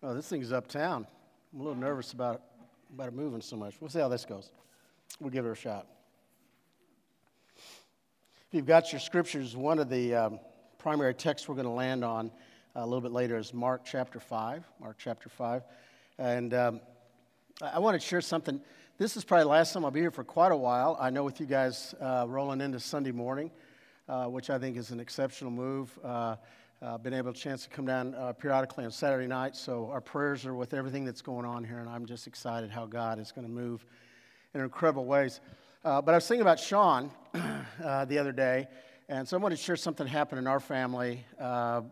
Oh, this thing's uptown. I'm a little nervous about it, about it moving so much. We'll see how this goes. We'll give it a shot. If you've got your scriptures, one of the um, primary texts we're going to land on a little bit later is Mark chapter 5. Mark chapter 5. And um, I want to share something. This is probably the last time I'll be here for quite a while. I know with you guys uh, rolling into Sunday morning, uh, which I think is an exceptional move. Uh, uh, been able to chance to come down uh, periodically on Saturday night, so our prayers are with everything that's going on here, and I'm just excited how God is going to move in incredible ways. Uh, but I was thinking about Sean uh, the other day, and so I wanted to share something happened in our family uh,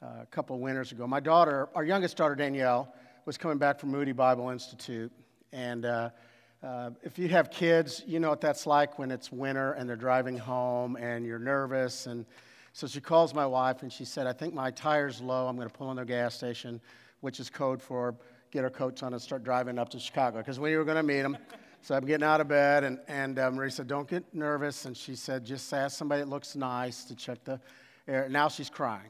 a couple of winters ago. My daughter, our youngest daughter Danielle, was coming back from Moody Bible Institute, and uh, if you have kids, you know what that's like when it's winter and they're driving home and you're nervous and so she calls my wife and she said, I think my tire's low. I'm going to pull in the gas station, which is code for get our coats on and start driving up to Chicago because we were going to meet them. so I'm getting out of bed, and, and uh, Marie said, Don't get nervous. And she said, Just ask somebody that looks nice to check the air. Now she's crying.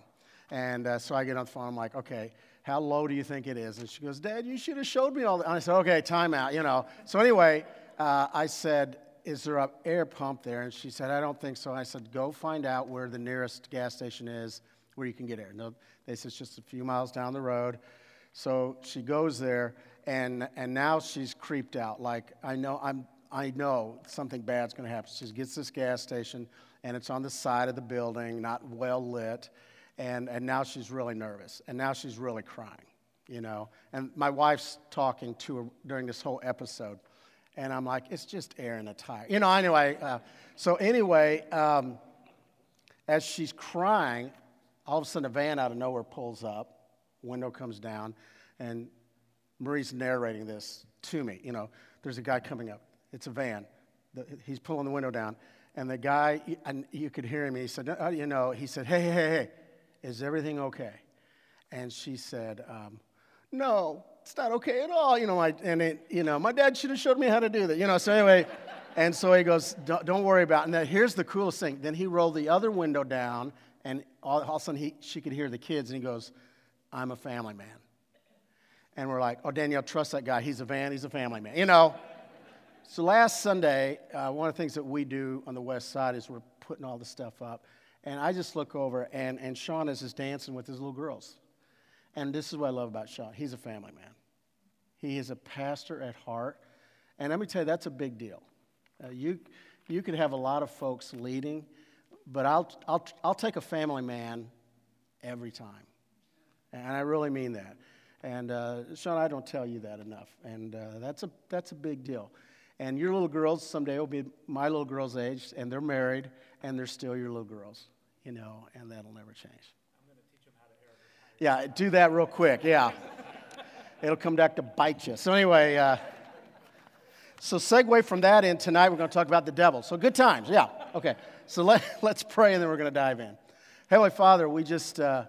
And uh, so I get on the phone. I'm like, Okay, how low do you think it is? And she goes, Dad, you should have showed me all that. And I said, Okay, time out, you know. So anyway, uh, I said, is there an air pump there? And she said, I don't think so. I said, Go find out where the nearest gas station is where you can get air. No, they said it's just a few miles down the road. So she goes there, and, and now she's creeped out. Like, I know, I'm, I know something bad's going to happen. She gets this gas station, and it's on the side of the building, not well lit. And, and now she's really nervous. And now she's really crying, you know. And my wife's talking to her during this whole episode. And I'm like, it's just air in a tire. You know, anyway. Uh, so, anyway, um, as she's crying, all of a sudden a van out of nowhere pulls up, window comes down, and Marie's narrating this to me. You know, there's a guy coming up. It's a van. The, he's pulling the window down. And the guy, and you could hear him, he said, uh, you know, he said, hey, hey, hey, is everything okay? And she said, um, no, it's not okay at all. You know, my, and it, you know, my dad should have showed me how to do that. You know, so anyway, and so he goes, don't, worry about it. And then here's the coolest thing. Then he rolled the other window down, and all, all of a sudden he, she could hear the kids, and he goes, I'm a family man. And we're like, oh, Danielle, trust that guy. He's a van, he's a family man. You know? So last Sunday, uh, one of the things that we do on the west side is we're putting all the stuff up. And I just look over, and, and Sean is just dancing with his little girls. And this is what I love about Sean. He's a family man. He is a pastor at heart. And let me tell you, that's a big deal. Uh, you, you could have a lot of folks leading, but I'll, I'll, I'll take a family man every time. And I really mean that. And uh, Sean, I don't tell you that enough. And uh, that's, a, that's a big deal. And your little girls someday will be my little girl's age, and they're married, and they're still your little girls, you know, and that'll never change. I'm going to teach them how to air. Yeah, do that real quick. Yeah. It'll come back to bite you. So, anyway, uh, so segue from that in tonight, we're going to talk about the devil. So, good times. Yeah. Okay. So, let, let's pray and then we're going to dive in. Heavenly Father, we just, uh,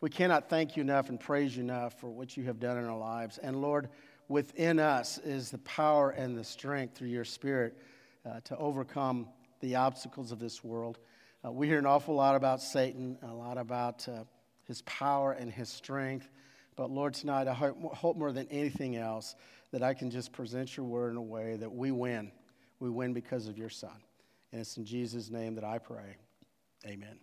we cannot thank you enough and praise you enough for what you have done in our lives. And, Lord, within us is the power and the strength through your Spirit uh, to overcome the obstacles of this world. Uh, we hear an awful lot about Satan, a lot about uh, his power and his strength. But Lord, tonight I hope, hope more than anything else that I can just present your word in a way that we win. We win because of your Son. And it's in Jesus' name that I pray. Amen.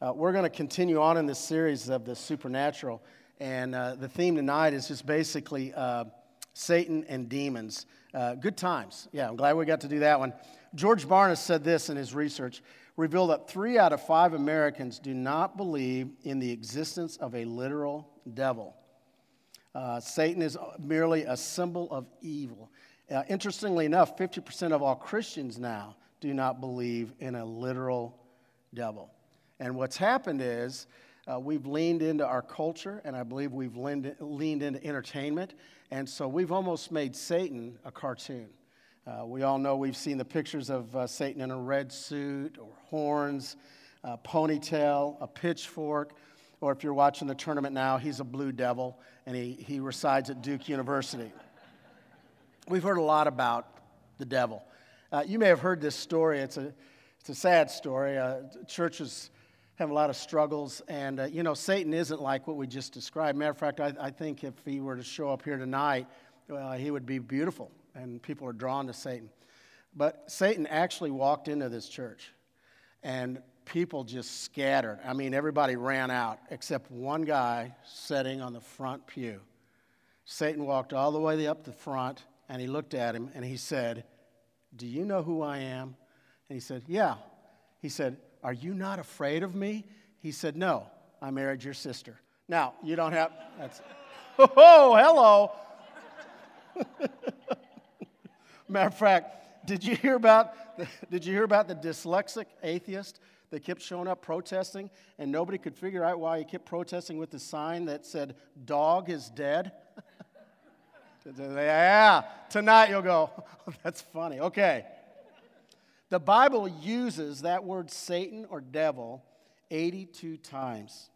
Uh, we're going to continue on in this series of the supernatural. And uh, the theme tonight is just basically uh, Satan and demons. Uh, good times. Yeah, I'm glad we got to do that one. George Barna said this in his research revealed that three out of five Americans do not believe in the existence of a literal devil. Uh, Satan is merely a symbol of evil. Uh, interestingly enough, 50% of all Christians now do not believe in a literal devil. And what's happened is uh, we've leaned into our culture, and I believe we've leaned, leaned into entertainment, and so we've almost made Satan a cartoon. Uh, we all know we've seen the pictures of uh, Satan in a red suit or horns, a ponytail, a pitchfork, or if you're watching the tournament now, he's a blue devil and he, he resides at Duke University. We've heard a lot about the devil. Uh, you may have heard this story. It's a, it's a sad story. Uh, churches have a lot of struggles. And, uh, you know, Satan isn't like what we just described. Matter of fact, I, I think if he were to show up here tonight, uh, he would be beautiful, and people are drawn to Satan. But Satan actually walked into this church, and people just scattered. I mean, everybody ran out except one guy sitting on the front pew. Satan walked all the way up the front, and he looked at him, and he said, Do you know who I am? And he said, Yeah. He said, Are you not afraid of me? He said, No, I married your sister. Now, you don't have, that's, oh, hello. Matter of fact, did you hear about the, did you hear about the dyslexic atheist that kept showing up protesting and nobody could figure out why he kept protesting with the sign that said dog is dead? yeah, tonight you'll go, that's funny. Okay. The Bible uses that word Satan or devil 82 times.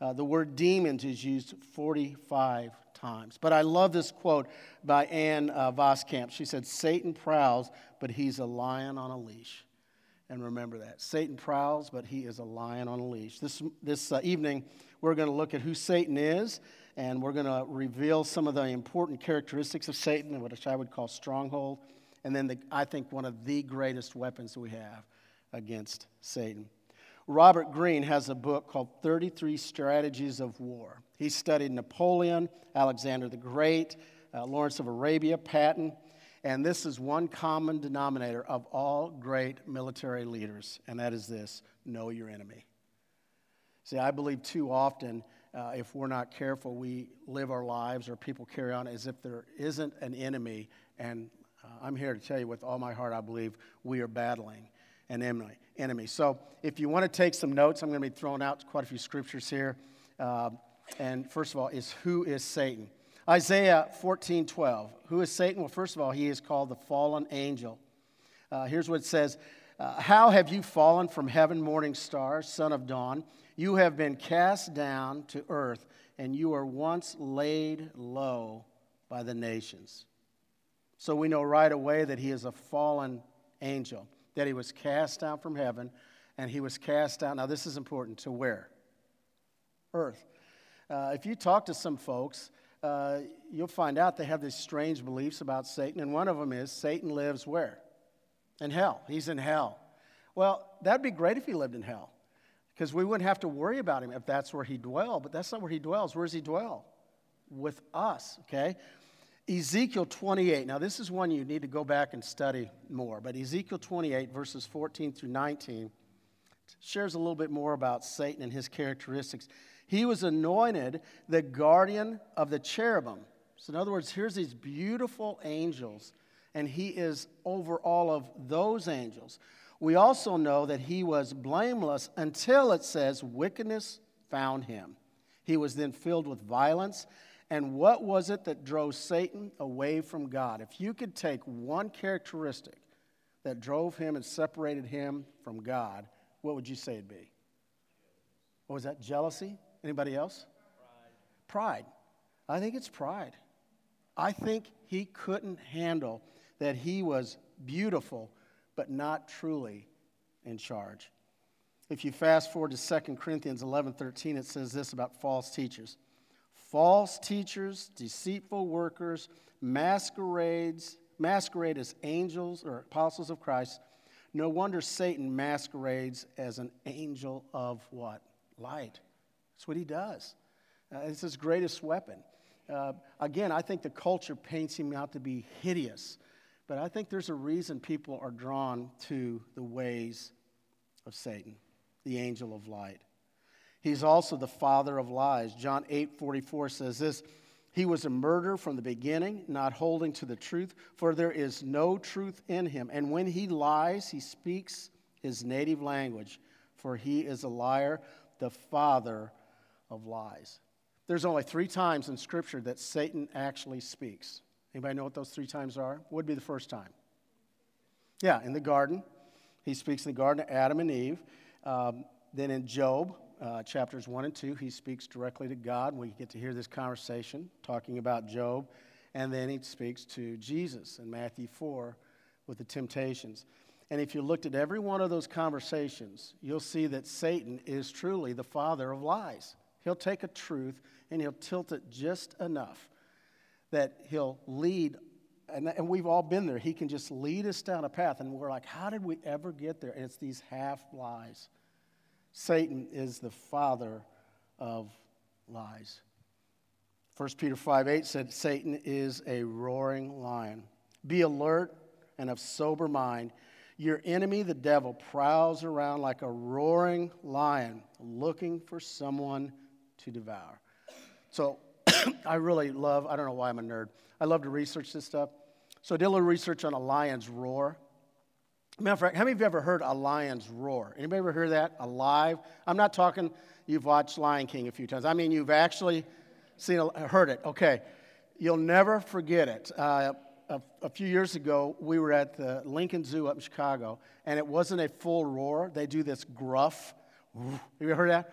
Uh, the word demons is used 45 times. But I love this quote by Ann uh, Voskamp. She said, Satan prowls, but he's a lion on a leash. And remember that. Satan prowls, but he is a lion on a leash. This, this uh, evening, we're going to look at who Satan is, and we're going to reveal some of the important characteristics of Satan, which I would call stronghold, and then the, I think one of the greatest weapons we have against Satan. Robert Greene has a book called 33 Strategies of War. He studied Napoleon, Alexander the Great, uh, Lawrence of Arabia, Patton, and this is one common denominator of all great military leaders, and that is this know your enemy. See, I believe too often, uh, if we're not careful, we live our lives or people carry on as if there isn't an enemy. And uh, I'm here to tell you with all my heart, I believe we are battling an enemy. So if you want to take some notes, I'm going to be throwing out quite a few scriptures here. Uh, and first of all, is who is Satan? Isaiah 14 12. Who is Satan? Well, first of all, he is called the fallen angel. Uh, here's what it says uh, How have you fallen from heaven, morning star, son of dawn? You have been cast down to earth, and you were once laid low by the nations. So we know right away that he is a fallen angel that he was cast down from heaven, and he was cast down. Now, this is important to where? Earth. Uh, if you talk to some folks, uh, you'll find out they have these strange beliefs about Satan, and one of them is Satan lives where? In hell. He's in hell. Well, that'd be great if he lived in hell, because we wouldn't have to worry about him if that's where he dwelled, but that's not where he dwells. Where does he dwell? With us, okay? Ezekiel 28. Now, this is one you need to go back and study more, but Ezekiel 28, verses 14 through 19, shares a little bit more about Satan and his characteristics. He was anointed the guardian of the cherubim. So, in other words, here's these beautiful angels, and he is over all of those angels. We also know that he was blameless until it says wickedness found him. He was then filled with violence and what was it that drove Satan away from God? If you could take one characteristic that drove him and separated him from God, what would you say it'd be? What was that? Jealousy? Anybody else? Pride. pride. I think it's pride. I think he couldn't handle that he was beautiful, but not truly in charge. If you fast forward to 2 Corinthians 11 13, it says this about false teachers false teachers, deceitful workers, masquerades, masquerade as angels or apostles of Christ. No wonder Satan masquerades as an angel of what? Light. That's what he does. Uh, it's his greatest weapon. Uh, again, I think the culture paints him out to be hideous, but I think there's a reason people are drawn to the ways of Satan, the angel of light. He's also the father of lies. John 8 44 says this He was a murderer from the beginning, not holding to the truth, for there is no truth in him. And when he lies, he speaks his native language, for he is a liar, the father of lies. There's only three times in Scripture that Satan actually speaks. Anybody know what those three times are? Would be the first time? Yeah, in the garden. He speaks in the garden to Adam and Eve. Um, then in Job, uh, chapters 1 and 2, he speaks directly to God. We get to hear this conversation talking about Job. And then he speaks to Jesus in Matthew 4 with the temptations. And if you looked at every one of those conversations, you'll see that Satan is truly the father of lies. He'll take a truth and he'll tilt it just enough that he'll lead, and, and we've all been there. He can just lead us down a path, and we're like, how did we ever get there? And it's these half lies. Satan is the father of lies. 1 Peter 5 8 said, Satan is a roaring lion. Be alert and of sober mind. Your enemy, the devil, prowls around like a roaring lion looking for someone to devour. So I really love, I don't know why I'm a nerd. I love to research this stuff. So I did a little research on a lion's roar. Matter of fact, how many of you ever heard a lion's roar? Anybody ever hear that? Alive? I'm not talking you've watched Lion King a few times. I mean, you've actually seen, heard it. Okay. You'll never forget it. Uh, a, a, few years ago, we were at the Lincoln Zoo up in Chicago, and it wasn't a full roar. They do this gruff. Have you ever heard that?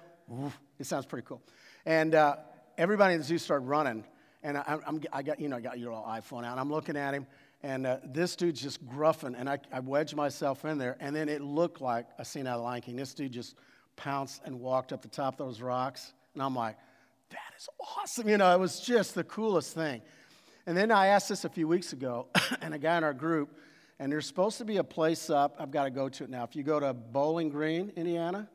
It sounds pretty cool. And uh, everybody in the zoo started running. And I, am I got, you know, I got your little iPhone out. And I'm looking at him, and uh, this dude's just gruffing. And I, I wedged myself in there, and then it looked like a scene out of Lion King. This dude just pounced and walked up the top of those rocks. And I'm like, that is awesome. You know, it was just the coolest thing. And then I asked this a few weeks ago, and a guy in our group, and there's supposed to be a place up. I've got to go to it now. If you go to Bowling Green, Indiana,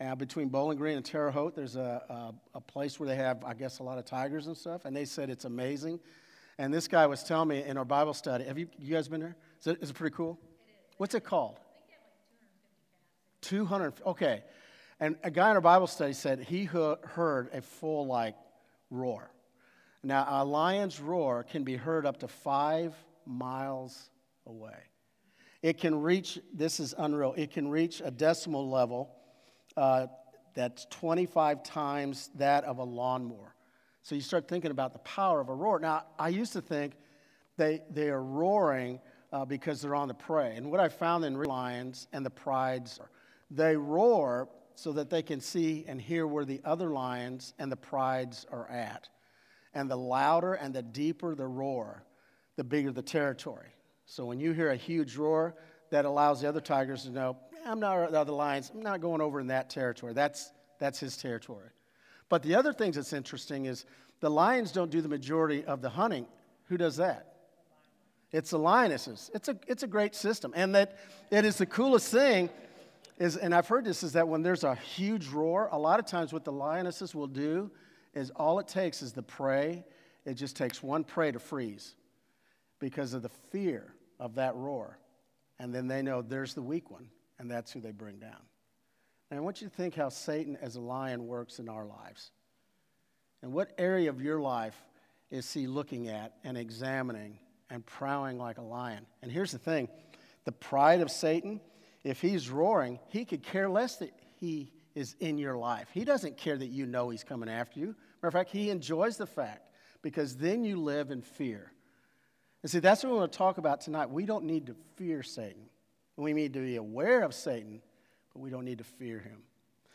uh, between Bowling Green and Terre Haute, there's a, a, a, place where they have, I guess, a lot of tigers and stuff, and they said it's amazing. And this guy was telling me in our Bible study, have you, you guys been there? Is it, is it pretty cool? What's it called? Like 200, okay. And a guy in our Bible study said he heard a full, like, roar. Now, a lion's roar can be heard up to five miles away. It can reach, this is unreal, it can reach a decimal level uh, that's 25 times that of a lawnmower. So you start thinking about the power of a roar. Now, I used to think they, they are roaring uh, because they're on the prey. And what I found in lions and the prides, they roar so that they can see and hear where the other lions and the prides are at. And the louder and the deeper the roar, the bigger the territory. So when you hear a huge roar, that allows the other tigers to know I'm not the other lions. I'm not going over in that territory. That's, that's his territory. But the other thing that's interesting is the lions don't do the majority of the hunting. Who does that? It's the lionesses. It's a, it's a great system. And that it is the coolest thing is, and I've heard this, is that when there's a huge roar, a lot of times what the lionesses will do is all it takes is the prey. It just takes one prey to freeze because of the fear of that roar. And then they know there's the weak one and that's who they bring down. And I want you to think how Satan as a lion works in our lives. And what area of your life is he looking at and examining and prowling like a lion? And here's the thing the pride of Satan, if he's roaring, he could care less that he is in your life. He doesn't care that you know he's coming after you. Matter of fact, he enjoys the fact because then you live in fear. And see, that's what we want to talk about tonight. We don't need to fear Satan. We need to be aware of Satan, but we don't need to fear him.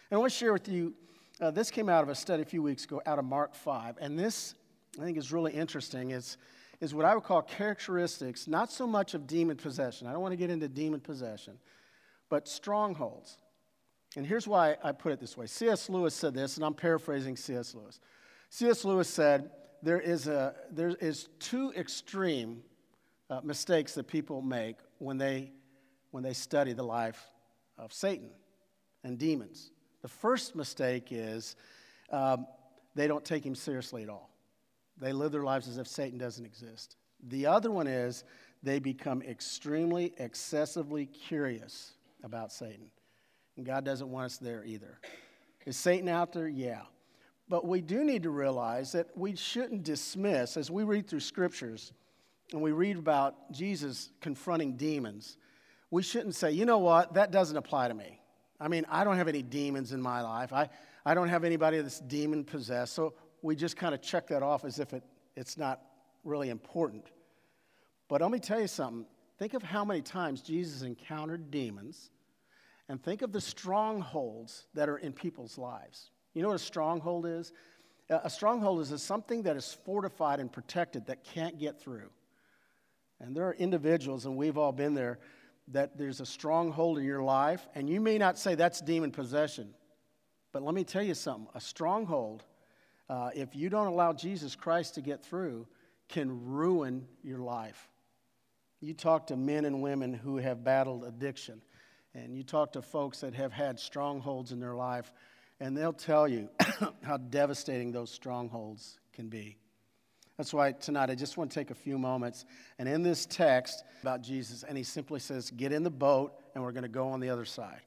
And I want to share with you uh, this came out of a study a few weeks ago out of Mark 5. And this, I think, is really interesting. It's, is what I would call characteristics, not so much of demon possession. I don't want to get into demon possession, but strongholds. And here's why I put it this way C.S. Lewis said this, and I'm paraphrasing C.S. Lewis. C.S. Lewis said, there is, a, there is two extreme uh, mistakes that people make when they when they study the life of Satan and demons. The first mistake is um, they don't take him seriously at all. They live their lives as if Satan doesn't exist. The other one is they become extremely, excessively curious about Satan. And God doesn't want us there either. Is Satan out there? Yeah. But we do need to realize that we shouldn't dismiss, as we read through scriptures and we read about Jesus confronting demons, we shouldn't say, you know what, that doesn't apply to me. I mean, I don't have any demons in my life. I, I don't have anybody that's demon possessed. So we just kind of check that off as if it, it's not really important. But let me tell you something. Think of how many times Jesus encountered demons, and think of the strongholds that are in people's lives. You know what a stronghold is? A stronghold is something that is fortified and protected that can't get through. And there are individuals, and we've all been there, that there's a stronghold in your life, and you may not say that's demon possession, but let me tell you something a stronghold, uh, if you don't allow Jesus Christ to get through, can ruin your life. You talk to men and women who have battled addiction, and you talk to folks that have had strongholds in their life, and they'll tell you how devastating those strongholds can be. That's why tonight I just want to take a few moments. And in this text about Jesus, and he simply says, Get in the boat, and we're going to go on the other side.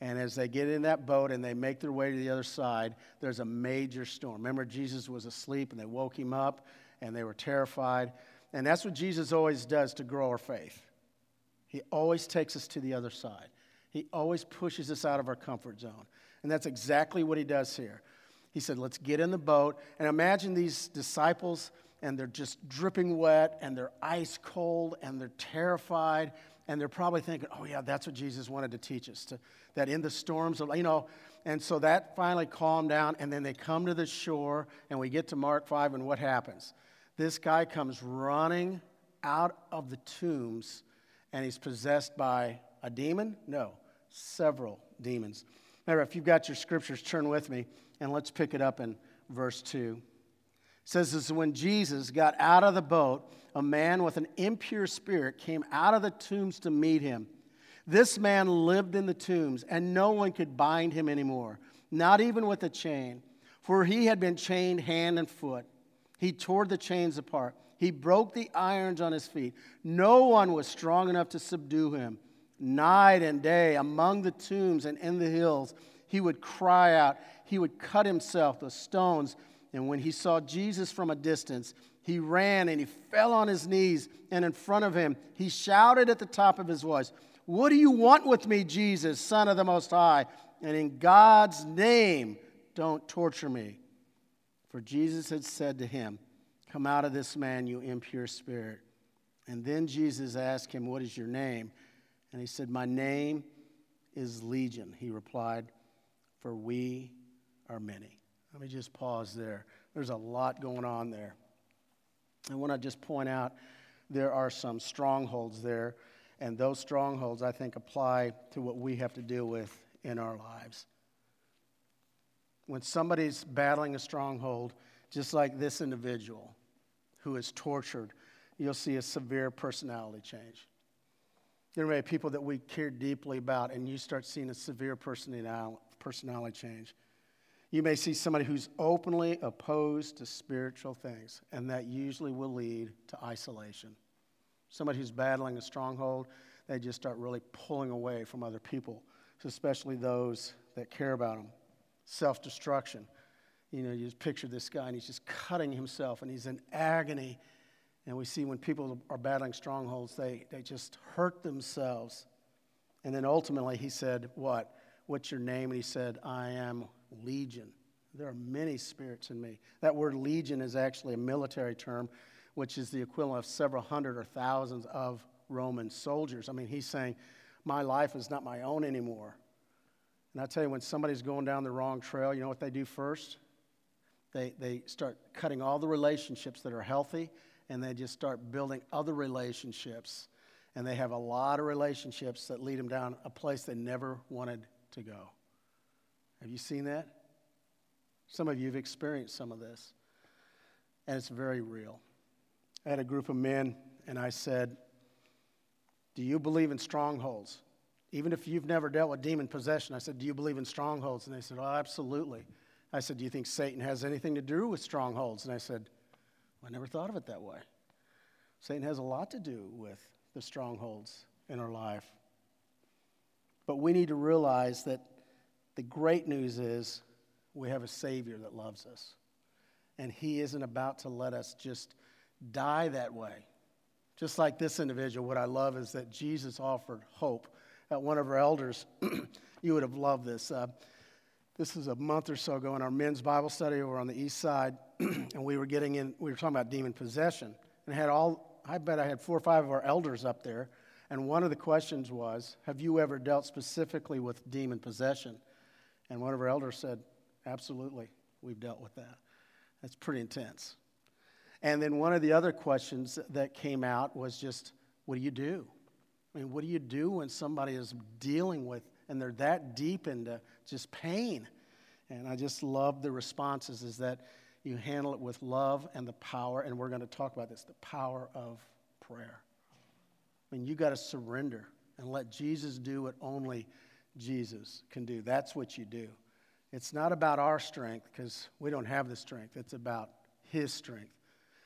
And as they get in that boat and they make their way to the other side, there's a major storm. Remember, Jesus was asleep and they woke him up and they were terrified. And that's what Jesus always does to grow our faith. He always takes us to the other side, He always pushes us out of our comfort zone. And that's exactly what He does here. He said, Let's get in the boat. And imagine these disciples, and they're just dripping wet, and they're ice cold, and they're terrified. And they're probably thinking, oh, yeah, that's what Jesus wanted to teach us. To, that in the storms, of, you know, and so that finally calmed down. And then they come to the shore, and we get to Mark 5, and what happens? This guy comes running out of the tombs, and he's possessed by a demon? No, several demons. Remember, if you've got your scriptures, turn with me and let's pick it up in verse 2. It says this when Jesus got out of the boat, a man with an impure spirit came out of the tombs to meet him. This man lived in the tombs, and no one could bind him anymore, not even with a chain, for he had been chained hand and foot. He tore the chains apart. He broke the irons on his feet. No one was strong enough to subdue him. Night and day, among the tombs and in the hills, he would cry out he would cut himself with stones. And when he saw Jesus from a distance, he ran and he fell on his knees. And in front of him, he shouted at the top of his voice, What do you want with me, Jesus, Son of the Most High? And in God's name, don't torture me. For Jesus had said to him, Come out of this man, you impure spirit. And then Jesus asked him, What is your name? And he said, My name is Legion. He replied, For we are many. Let me just pause there. There's a lot going on there. I want to just point out there are some strongholds there, and those strongholds, I think, apply to what we have to deal with in our lives. When somebody's battling a stronghold, just like this individual who is tortured, you'll see a severe personality change. There may be people that we care deeply about, and you start seeing a severe personality change. You may see somebody who's openly opposed to spiritual things, and that usually will lead to isolation. Somebody who's battling a stronghold, they just start really pulling away from other people, especially those that care about them. Self destruction. You know, you just picture this guy, and he's just cutting himself, and he's in agony. And we see when people are battling strongholds, they, they just hurt themselves. And then ultimately, he said, What? What's your name? And he said, I am legion. There are many spirits in me. That word legion is actually a military term, which is the equivalent of several hundred or thousands of Roman soldiers. I mean, he's saying, My life is not my own anymore. And I tell you, when somebody's going down the wrong trail, you know what they do first? They, they start cutting all the relationships that are healthy, and they just start building other relationships. And they have a lot of relationships that lead them down a place they never wanted to go. Have you seen that? Some of you have experienced some of this, and it's very real. I had a group of men, and I said, Do you believe in strongholds? Even if you've never dealt with demon possession, I said, Do you believe in strongholds? And they said, Oh, absolutely. I said, Do you think Satan has anything to do with strongholds? And I said, I never thought of it that way. Satan has a lot to do with the strongholds in our life. But we need to realize that the great news is we have a Savior that loves us. And He isn't about to let us just die that way. Just like this individual, what I love is that Jesus offered hope. At one of our elders, you would have loved this. Uh, this was a month or so ago in our men's Bible study over on the east side, and we were getting in, we were talking about demon possession. And had all, I bet I had four or five of our elders up there. And one of the questions was, Have you ever dealt specifically with demon possession? And one of our elders said, Absolutely, we've dealt with that. That's pretty intense. And then one of the other questions that came out was just, What do you do? I mean, what do you do when somebody is dealing with and they're that deep into just pain? And I just love the responses is that you handle it with love and the power, and we're going to talk about this the power of prayer. I mean, you got to surrender and let Jesus do what only Jesus can do. That's what you do. It's not about our strength because we don't have the strength, it's about His strength.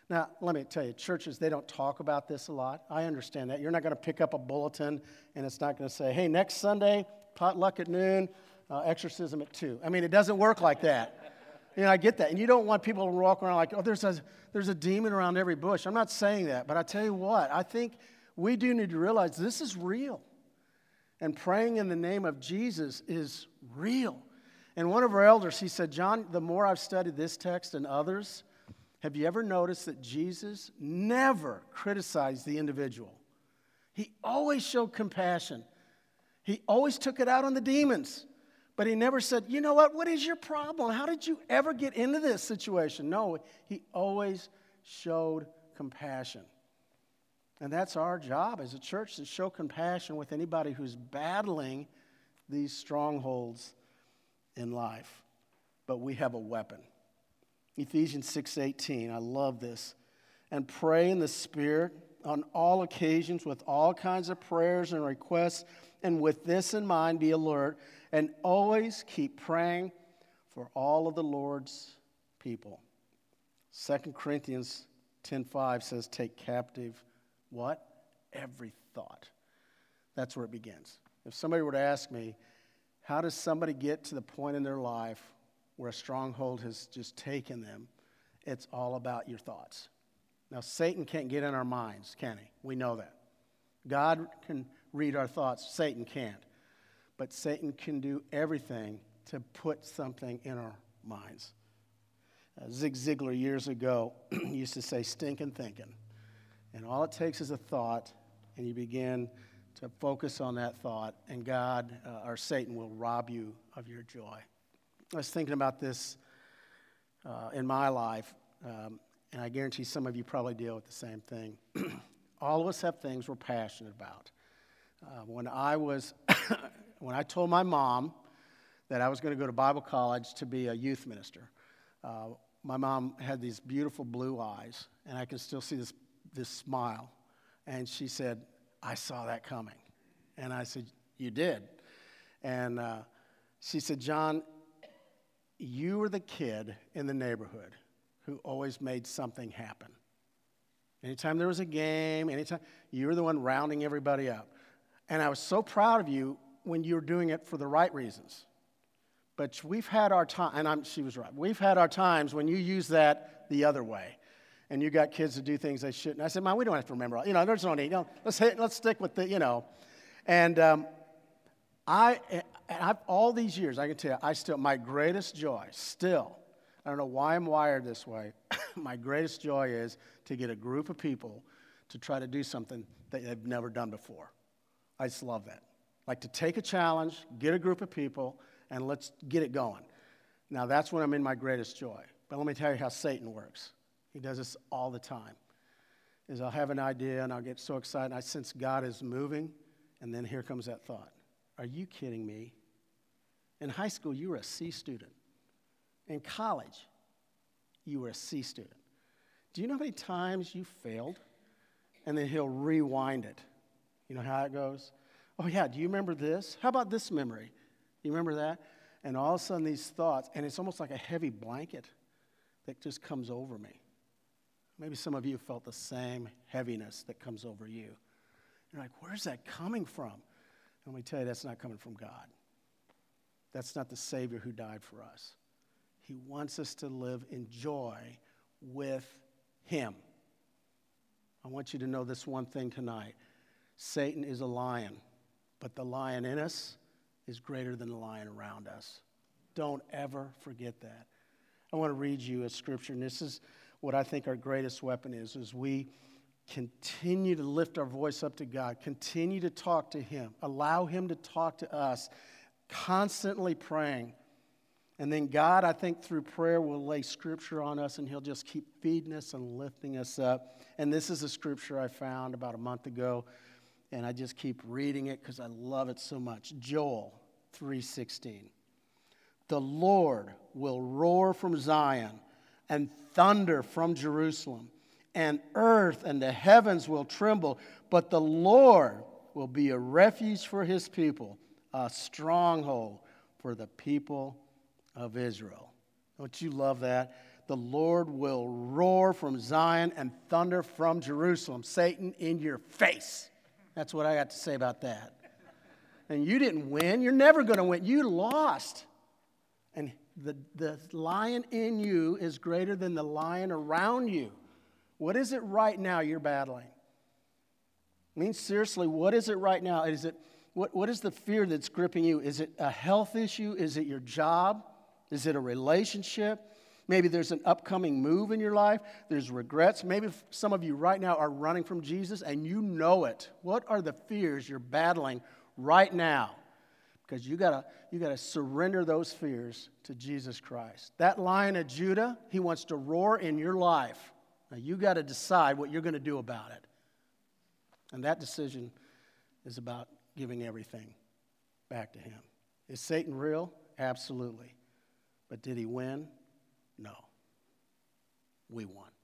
Now, let me tell you, churches, they don't talk about this a lot. I understand that. You're not going to pick up a bulletin and it's not going to say, hey, next Sunday, potluck at noon, uh, exorcism at 2. I mean, it doesn't work like that. You know, I get that. And you don't want people to walk around like, oh, there's a, there's a demon around every bush. I'm not saying that. But I tell you what, I think we do need to realize this is real. And praying in the name of Jesus is real. And one of our elders, he said, John, the more I've studied this text and others, have you ever noticed that Jesus never criticized the individual? He always showed compassion. He always took it out on the demons. But he never said, you know what, what is your problem? How did you ever get into this situation? No, he always showed compassion. And that's our job as a church to show compassion with anybody who's battling these strongholds in life. But we have a weapon. Ephesians 6:18. I love this. And pray in the spirit on all occasions with all kinds of prayers and requests and with this in mind be alert and always keep praying for all of the Lord's people. 2 Corinthians 10:5 says take captive what? Every thought. That's where it begins. If somebody were to ask me, how does somebody get to the point in their life where a stronghold has just taken them? It's all about your thoughts. Now, Satan can't get in our minds, can he? We know that. God can read our thoughts, Satan can't. But Satan can do everything to put something in our minds. Uh, Zig Ziglar years ago used to say, stinking thinking. And all it takes is a thought, and you begin to focus on that thought, and God uh, or Satan will rob you of your joy. I was thinking about this uh, in my life, um, and I guarantee some of you probably deal with the same thing. All of us have things we're passionate about. Uh, when I was, when I told my mom that I was going to go to Bible college to be a youth minister, uh, my mom had these beautiful blue eyes, and I can still see this, this smile. And she said, I saw that coming. And I said, You did. And uh, she said, John, you were the kid in the neighborhood who always made something happen. Anytime there was a game, anytime, you were the one rounding everybody up. And I was so proud of you when you're doing it for the right reasons. But we've had our time, and I'm, she was right. We've had our times when you use that the other way and you got kids to do things they shouldn't. I said, Mom, we don't have to remember. All, you know, there's no need. You know, let's, hit, let's stick with the, you know. And um, I, I've, all these years, I can tell you, I still, my greatest joy, still, I don't know why I'm wired this way, my greatest joy is to get a group of people to try to do something that they've never done before. I just love that. Like to take a challenge, get a group of people, and let's get it going. Now, that's when I'm in my greatest joy. But let me tell you how Satan works. He does this all the time. Is I'll have an idea and I'll get so excited. I sense God is moving, and then here comes that thought. Are you kidding me? In high school, you were a C student. In college, you were a C student. Do you know how many times you failed? And then he'll rewind it. You know how it goes? Oh, yeah, do you remember this? How about this memory? You remember that? And all of a sudden, these thoughts, and it's almost like a heavy blanket that just comes over me. Maybe some of you felt the same heaviness that comes over you. You're like, where's that coming from? And let me tell you, that's not coming from God. That's not the Savior who died for us. He wants us to live in joy with Him. I want you to know this one thing tonight Satan is a lion, but the lion in us is greater than the lion around us. Don't ever forget that. I want to read you a scripture, and this is what I think our greatest weapon is, is we continue to lift our voice up to God, continue to talk to Him, allow Him to talk to us, constantly praying. And then God, I think through prayer, will lay scripture on us and He'll just keep feeding us and lifting us up. And this is a scripture I found about a month ago. And I just keep reading it because I love it so much. Joel 3:16. The Lord will roar from Zion and thunder from Jerusalem, and earth and the heavens will tremble, but the Lord will be a refuge for his people, a stronghold for the people of Israel. Don't you love that? The Lord will roar from Zion and thunder from Jerusalem. Satan, in your face. That's what I got to say about that. And you didn't win. You're never going to win. You lost. And the, the lion in you is greater than the lion around you. What is it right now you're battling? I mean, seriously, what is it right now? Is it, what, what is the fear that's gripping you? Is it a health issue? Is it your job? Is it a relationship? Maybe there's an upcoming move in your life. There's regrets. Maybe some of you right now are running from Jesus and you know it. What are the fears you're battling right now? Because you gotta, you gotta surrender those fears to Jesus Christ. That lion of Judah, he wants to roar in your life. Now you gotta decide what you're gonna do about it. And that decision is about giving everything back to him. Is Satan real? Absolutely. But did he win? We won.